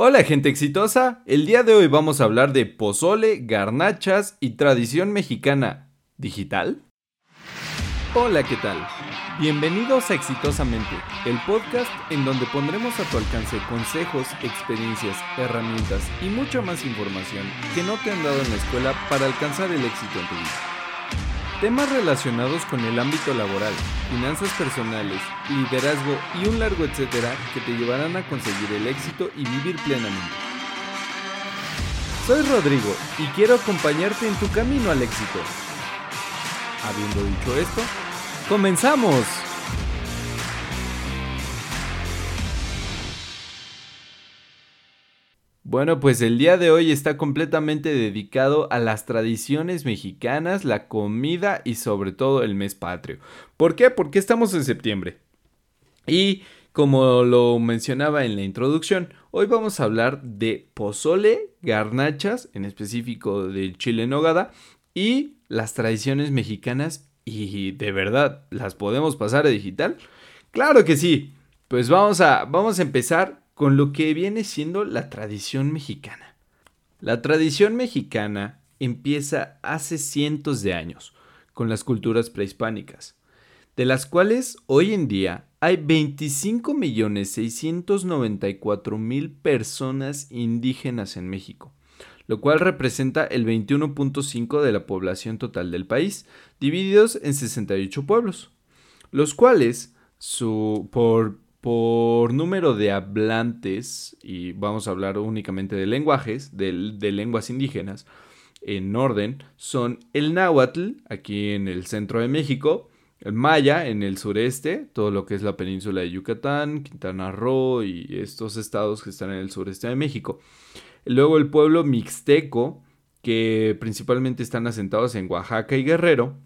Hola gente exitosa, el día de hoy vamos a hablar de pozole, garnachas y tradición mexicana. ¿Digital? Hola, ¿qué tal? Bienvenidos a Exitosamente, el podcast en donde pondremos a tu alcance consejos, experiencias, herramientas y mucha más información que no te han dado en la escuela para alcanzar el éxito en tu vida. Temas relacionados con el ámbito laboral, finanzas personales, liderazgo y un largo etcétera que te llevarán a conseguir el éxito y vivir plenamente. Soy Rodrigo y quiero acompañarte en tu camino al éxito. Habiendo dicho esto, ¡comenzamos! Bueno, pues el día de hoy está completamente dedicado a las tradiciones mexicanas, la comida y sobre todo el mes patrio. ¿Por qué? Porque estamos en septiembre. Y como lo mencionaba en la introducción, hoy vamos a hablar de pozole, garnachas, en específico del chile nogada, y las tradiciones mexicanas. Y de verdad, ¿las podemos pasar a digital? Claro que sí. Pues vamos a, vamos a empezar con lo que viene siendo la tradición mexicana. La tradición mexicana empieza hace cientos de años con las culturas prehispánicas, de las cuales hoy en día hay 25.694.000 personas indígenas en México, lo cual representa el 21.5 de la población total del país, divididos en 68 pueblos, los cuales su, por por número de hablantes, y vamos a hablar únicamente de lenguajes, de, lenguas indígenas, en orden, son el náhuatl, aquí en el centro de México, el maya en el sureste, todo lo que es la península de Yucatán, Quintana Roo y estos estados que están en el sureste de México. Luego el pueblo mixteco, que principalmente están asentados en Oaxaca y Guerrero,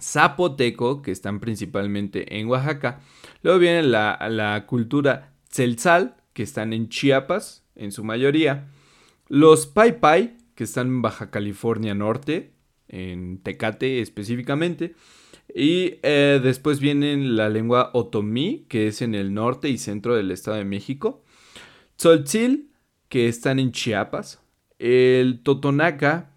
zapoteco, que están principalmente en Oaxaca. Luego viene la, cultura tzeltzal, que están en Chiapas, en su mayoría. Los pai pai, que están en Baja California Norte, en Tecate específicamente. Y eh, después viene la lengua otomí, que es en el norte y centro del Estado de México. Tzotzil, que están en Chiapas. El totonaca,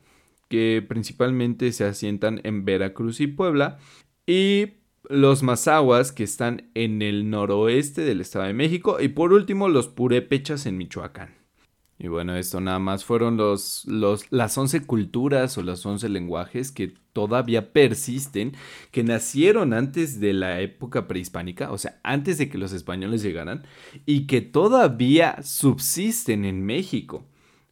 que principalmente se asientan en Veracruz y Puebla, y los mazahuas que están en el noroeste del Estado de México, y por último los purépechas en Michoacán. Y bueno, esto nada más fueron los, los, las 11 culturas o los 11 lenguajes que todavía persisten, que nacieron antes de la época prehispánica, o sea, antes de que los españoles llegaran, y que todavía subsisten en México.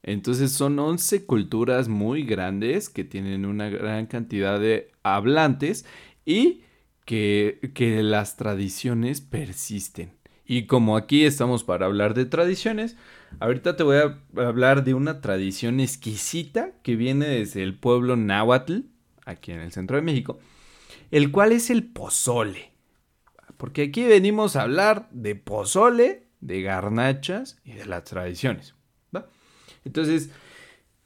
Entonces son 11 culturas muy grandes que tienen una gran cantidad de hablantes y que, que las tradiciones persisten. Y como aquí estamos para hablar de tradiciones, ahorita te voy a hablar de una tradición exquisita que viene desde el pueblo náhuatl, aquí en el centro de México, el cual es el pozole. Porque aquí venimos a hablar de pozole, de garnachas y de las tradiciones. Entonces,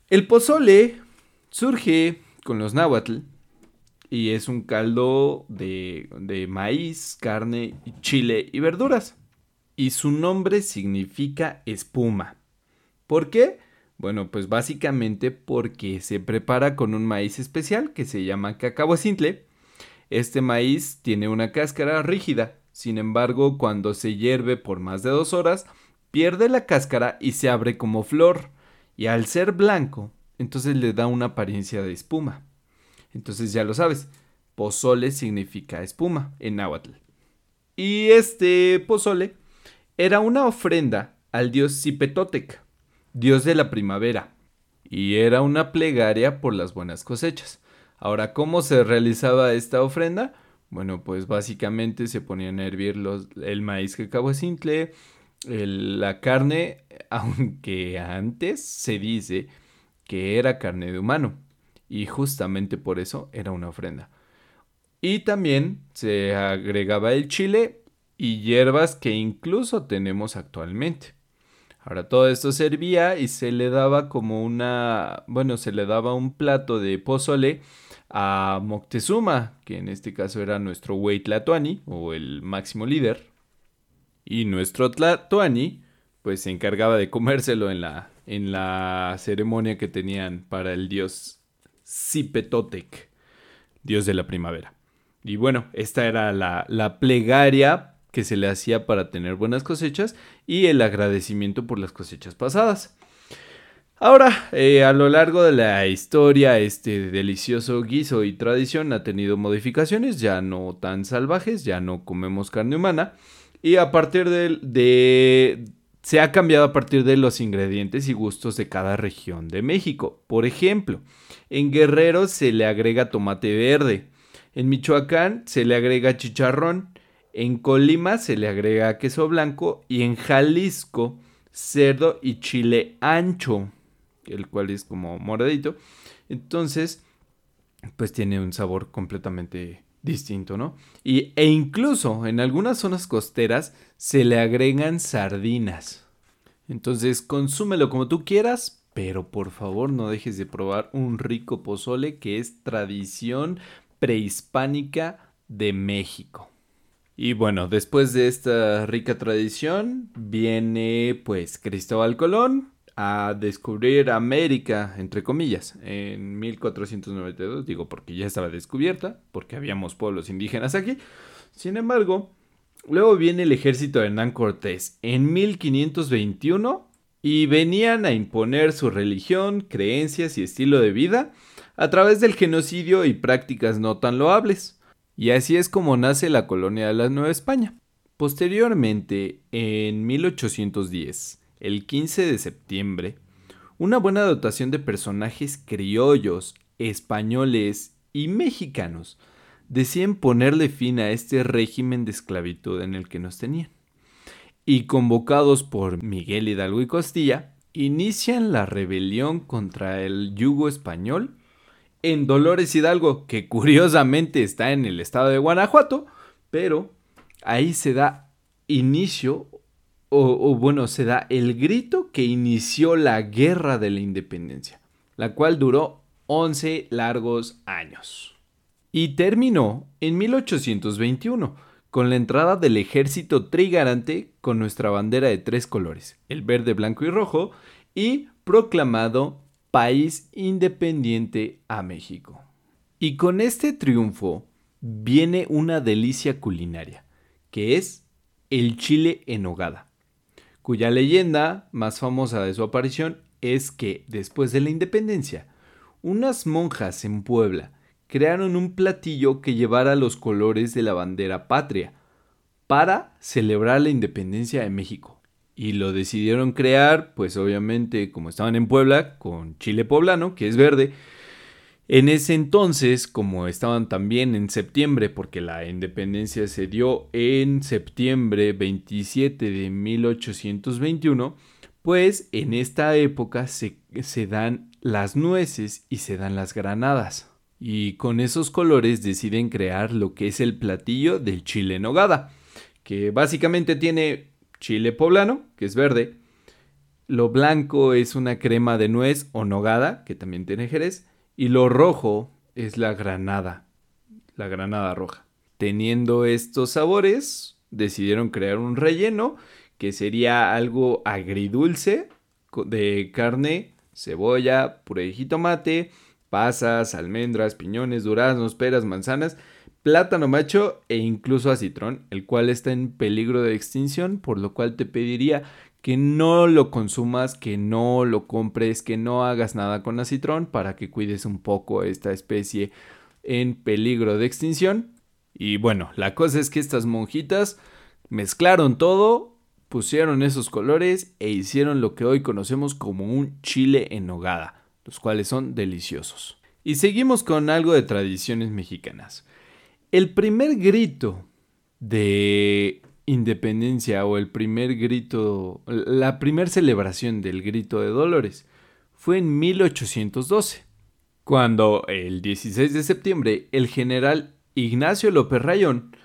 el pozole surge con los náhuatl y es un caldo de, maíz, carne, chile y verduras. Y su nombre significa espuma. ¿Por qué? Bueno, pues básicamente porque se prepara con un maíz especial que se llama cacahuacintle. Este maíz tiene una cáscara rígida, sin embargo, cuando se hierve por más de dos horas, pierde la cáscara y se abre como flor. Y al ser blanco, entonces le da una apariencia de espuma. Entonces ya lo sabes, pozole significa espuma en náhuatl. Y este pozole era una ofrenda al dios Zipetotec, dios de la primavera, y era una plegaria por las buenas cosechas. Ahora, ¿cómo se realizaba esta ofrenda? Bueno, pues básicamente se ponían a hervir el maíz que simple, la carne, aunque antes se dice que era carne de humano, y justamente por eso era una ofrenda. Y también se agregaba el chile y hierbas que incluso tenemos actualmente. Ahora todo esto servía y se le daba como una, bueno, se le daba un plato de pozole a Moctezuma, que en este caso era nuestro Huey Tlatoani o el máximo líder y nuestro Tlatoani, pues se encargaba de comérselo en la, en la ceremonia que tenían para el dios Zipetotec, dios de la primavera. Y bueno, esta era la, la plegaria que se le hacía para tener buenas cosechas y el agradecimiento por las cosechas pasadas. Ahora, eh, a lo largo de la historia, este delicioso guiso y tradición ha tenido modificaciones, ya no tan salvajes, ya no comemos carne humana, y a partir de, se ha cambiado a partir de los ingredientes y gustos de cada región de México. Por ejemplo, en Guerrero se le agrega tomate verde, en Michoacán se le agrega chicharrón, en Colima se le agrega queso blanco y en Jalisco cerdo y chile ancho el cual es como moradito. Entonces, pues tiene un sabor completamente distinto, ¿no? Y, e incluso en algunas zonas costeras se le agregan sardinas. Entonces, consúmelo como tú quieras, pero por favor no dejes de probar un rico pozole que es tradición prehispánica de México. Y bueno, después de esta rica tradición viene pues Cristóbal Colón, a descubrir América, entre comillas, en 1492, digo porque ya estaba descubierta, porque habíamos pueblos indígenas aquí. Sin embargo, luego viene el ejército de Hernán Cortés en 1521 y venían a imponer su religión, creencias y estilo de vida a través del genocidio y prácticas no tan loables. Y así es como nace la colonia de la Nueva España. Posteriormente, en 1810, el 15 de septiembre, una buena dotación de personajes criollos, españoles y mexicanos deciden ponerle fin a este régimen de esclavitud en el que nos tenían. Y convocados por Miguel Hidalgo y Costilla, inician la rebelión contra el yugo español en Dolores Hidalgo, que curiosamente está en el estado de Guanajuato, pero ahí se da inicio o, bueno, se da el grito que inició la Guerra de la Independencia, la cual duró 11 largos años. Y terminó en 1821, con la entrada del ejército trigarante con nuestra bandera de tres colores, el verde, blanco y rojo, y proclamado país independiente a México. Y con este triunfo viene una delicia culinaria, que es el chile en hogada cuya leyenda más famosa de su aparición es que, después de la independencia, unas monjas en Puebla crearon un platillo que llevara los colores de la bandera patria para celebrar la independencia de México. Y lo decidieron crear, pues obviamente, como estaban en Puebla, con chile poblano, que es verde, en ese entonces, como estaban también en septiembre, porque la independencia se dio en septiembre 27 de 1821, pues en esta época se, se dan las nueces y se dan las granadas. Y con esos colores deciden crear lo que es el platillo del chile nogada, que básicamente tiene chile poblano, que es verde, lo blanco es una crema de nuez o nogada, que también tiene jerez, y lo rojo es la granada, la granada roja. Teniendo estos sabores, decidieron crear un relleno que sería algo agridulce de carne, cebolla, puré de jitomate, pasas, almendras, piñones, duraznos, peras, manzanas, plátano macho e incluso acitrón, el cual está en peligro de extinción, por lo cual te pediría que no lo consumas, que no lo compres, que no hagas nada con acitrón para que cuides un poco esta especie en peligro de extinción. Y bueno, la cosa es que estas monjitas mezclaron todo, pusieron esos colores e hicieron lo que hoy conocemos como un chile en nogada, los cuales son deliciosos. Y seguimos con algo de tradiciones mexicanas. El primer grito de independencia o el primer grito, la primera celebración del grito de Dolores fue en 1812, cuando el 16 de septiembre el general Ignacio López Rayón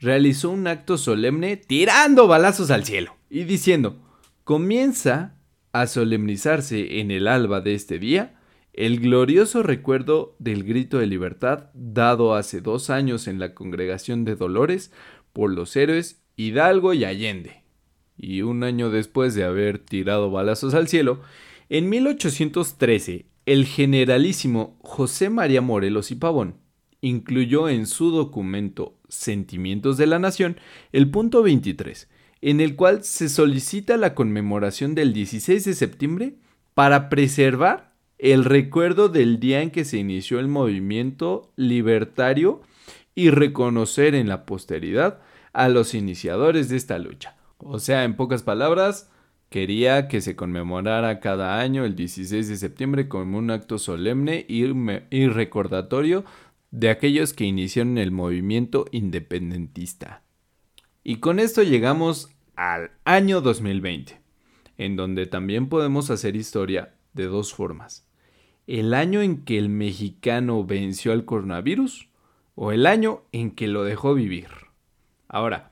realizó un acto solemne tirando balazos al cielo y diciendo, comienza a solemnizarse en el alba de este día el glorioso recuerdo del grito de libertad dado hace dos años en la congregación de Dolores por los héroes Hidalgo y Allende. y un año después de haber tirado balazos al cielo, en 1813 el generalísimo José María Morelos y Pavón incluyó en su documento Sentimientos de la Nación el punto 23, en el cual se solicita la conmemoración del 16 de septiembre para preservar el recuerdo del día en que se inició el movimiento libertario y reconocer en la posteridad a los iniciadores de esta lucha. O sea, en pocas palabras, quería que se conmemorara cada año el 16 de septiembre como un acto solemne y, recordatorio de aquellos que iniciaron el movimiento independentista. Y con esto llegamos al año 2020, en donde también podemos hacer historia de dos formas. El año en que el mexicano venció al coronavirus o el año en que lo dejó vivir. Ahora,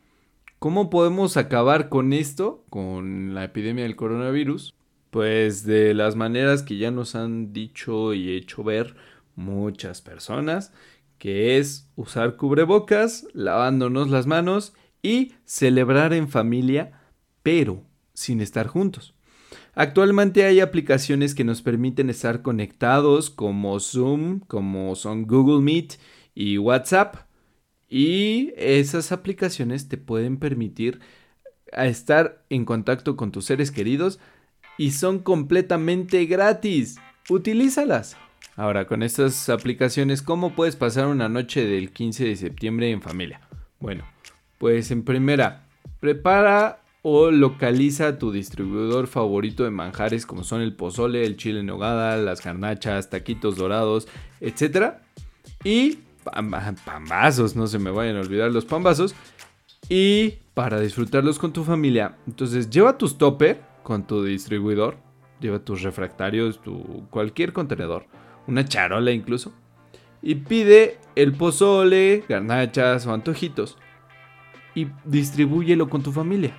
¿cómo podemos acabar con esto, con la epidemia del coronavirus? Pues de las maneras que ya nos han dicho y hecho ver muchas personas, que es usar cubrebocas, lavándonos las manos y celebrar en familia, pero sin estar juntos. Actualmente hay aplicaciones que nos permiten estar conectados como Zoom, como son Google Meet y WhatsApp. Y esas aplicaciones te pueden permitir estar en contacto con tus seres queridos y son completamente gratis. Utilízalas. Ahora, con estas aplicaciones, ¿cómo puedes pasar una noche del 15 de septiembre en familia? Bueno, pues en primera, prepara o localiza tu distribuidor favorito de manjares como son el pozole, el chile en nogada, las garnachas, taquitos dorados, etc. Y pambazos, no se me vayan a olvidar los pambazos. Y para disfrutarlos con tu familia, entonces lleva tus topper con tu distribuidor, lleva tus refractarios, tu cualquier contenedor, una charola incluso, y pide el pozole, garnachas o antojitos y distribúyelo con tu familia.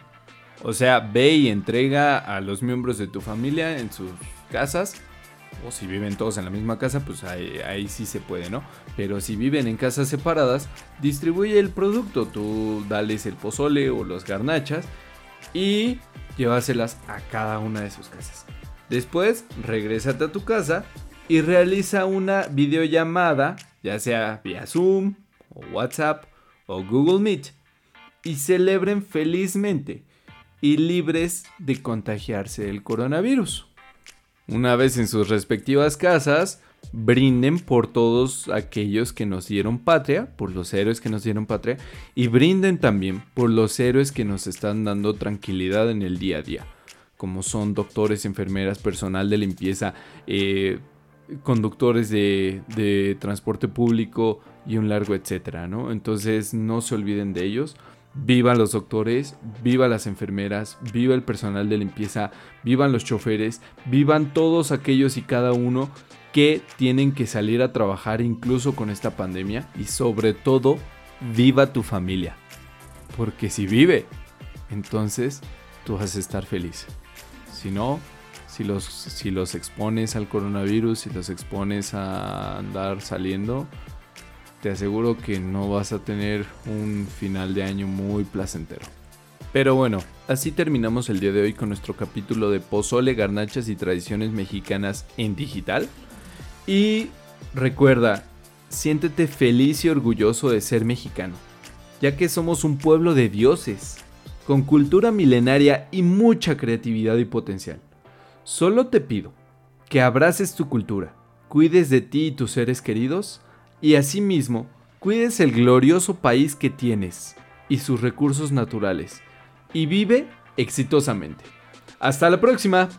O sea, ve y entrega a los miembros de tu familia en sus casas. O si viven todos en la misma casa, pues ahí, sí se puede, ¿no? Pero si viven en casas separadas, distribuye el producto. Tú dales el pozole o los garnachas y llévaselas a cada una de sus casas. Después, regrésate a tu casa y realiza una videollamada, ya sea vía Zoom o WhatsApp o Google Meet, y celebren felizmente y libres de contagiarse del coronavirus. Una vez en sus respectivas casas, brinden por todos aquellos que nos dieron patria, por los héroes que nos dieron patria, y brinden también por los héroes que nos están dando tranquilidad en el día a día, como son doctores, enfermeras, personal de limpieza, eh, conductores de, de, transporte público y un largo etcétera, ¿no? Entonces no se olviden de ellos. Vivan los doctores, vivan las enfermeras, viva el personal de limpieza, vivan los choferes, vivan todos aquellos y cada uno que tienen que salir a trabajar incluso con esta pandemia y sobre todo viva tu familia. Porque si vive, entonces tú vas a estar feliz. Si no, si los, si los expones al coronavirus, si los expones a andar saliendo, te aseguro que no vas a tener un final de año muy placentero. Pero bueno, así terminamos el día de hoy con nuestro capítulo de pozole, garnachas y tradiciones mexicanas en digital. Y recuerda, siéntete feliz y orgulloso de ser mexicano, ya que somos un pueblo de dioses, con cultura milenaria y mucha creatividad y potencial. Solo te pido que abraces tu cultura, cuides de ti y tus seres queridos, y asimismo cuides el glorioso país que tienes y sus recursos naturales y vive exitosamente. Hasta la próxima.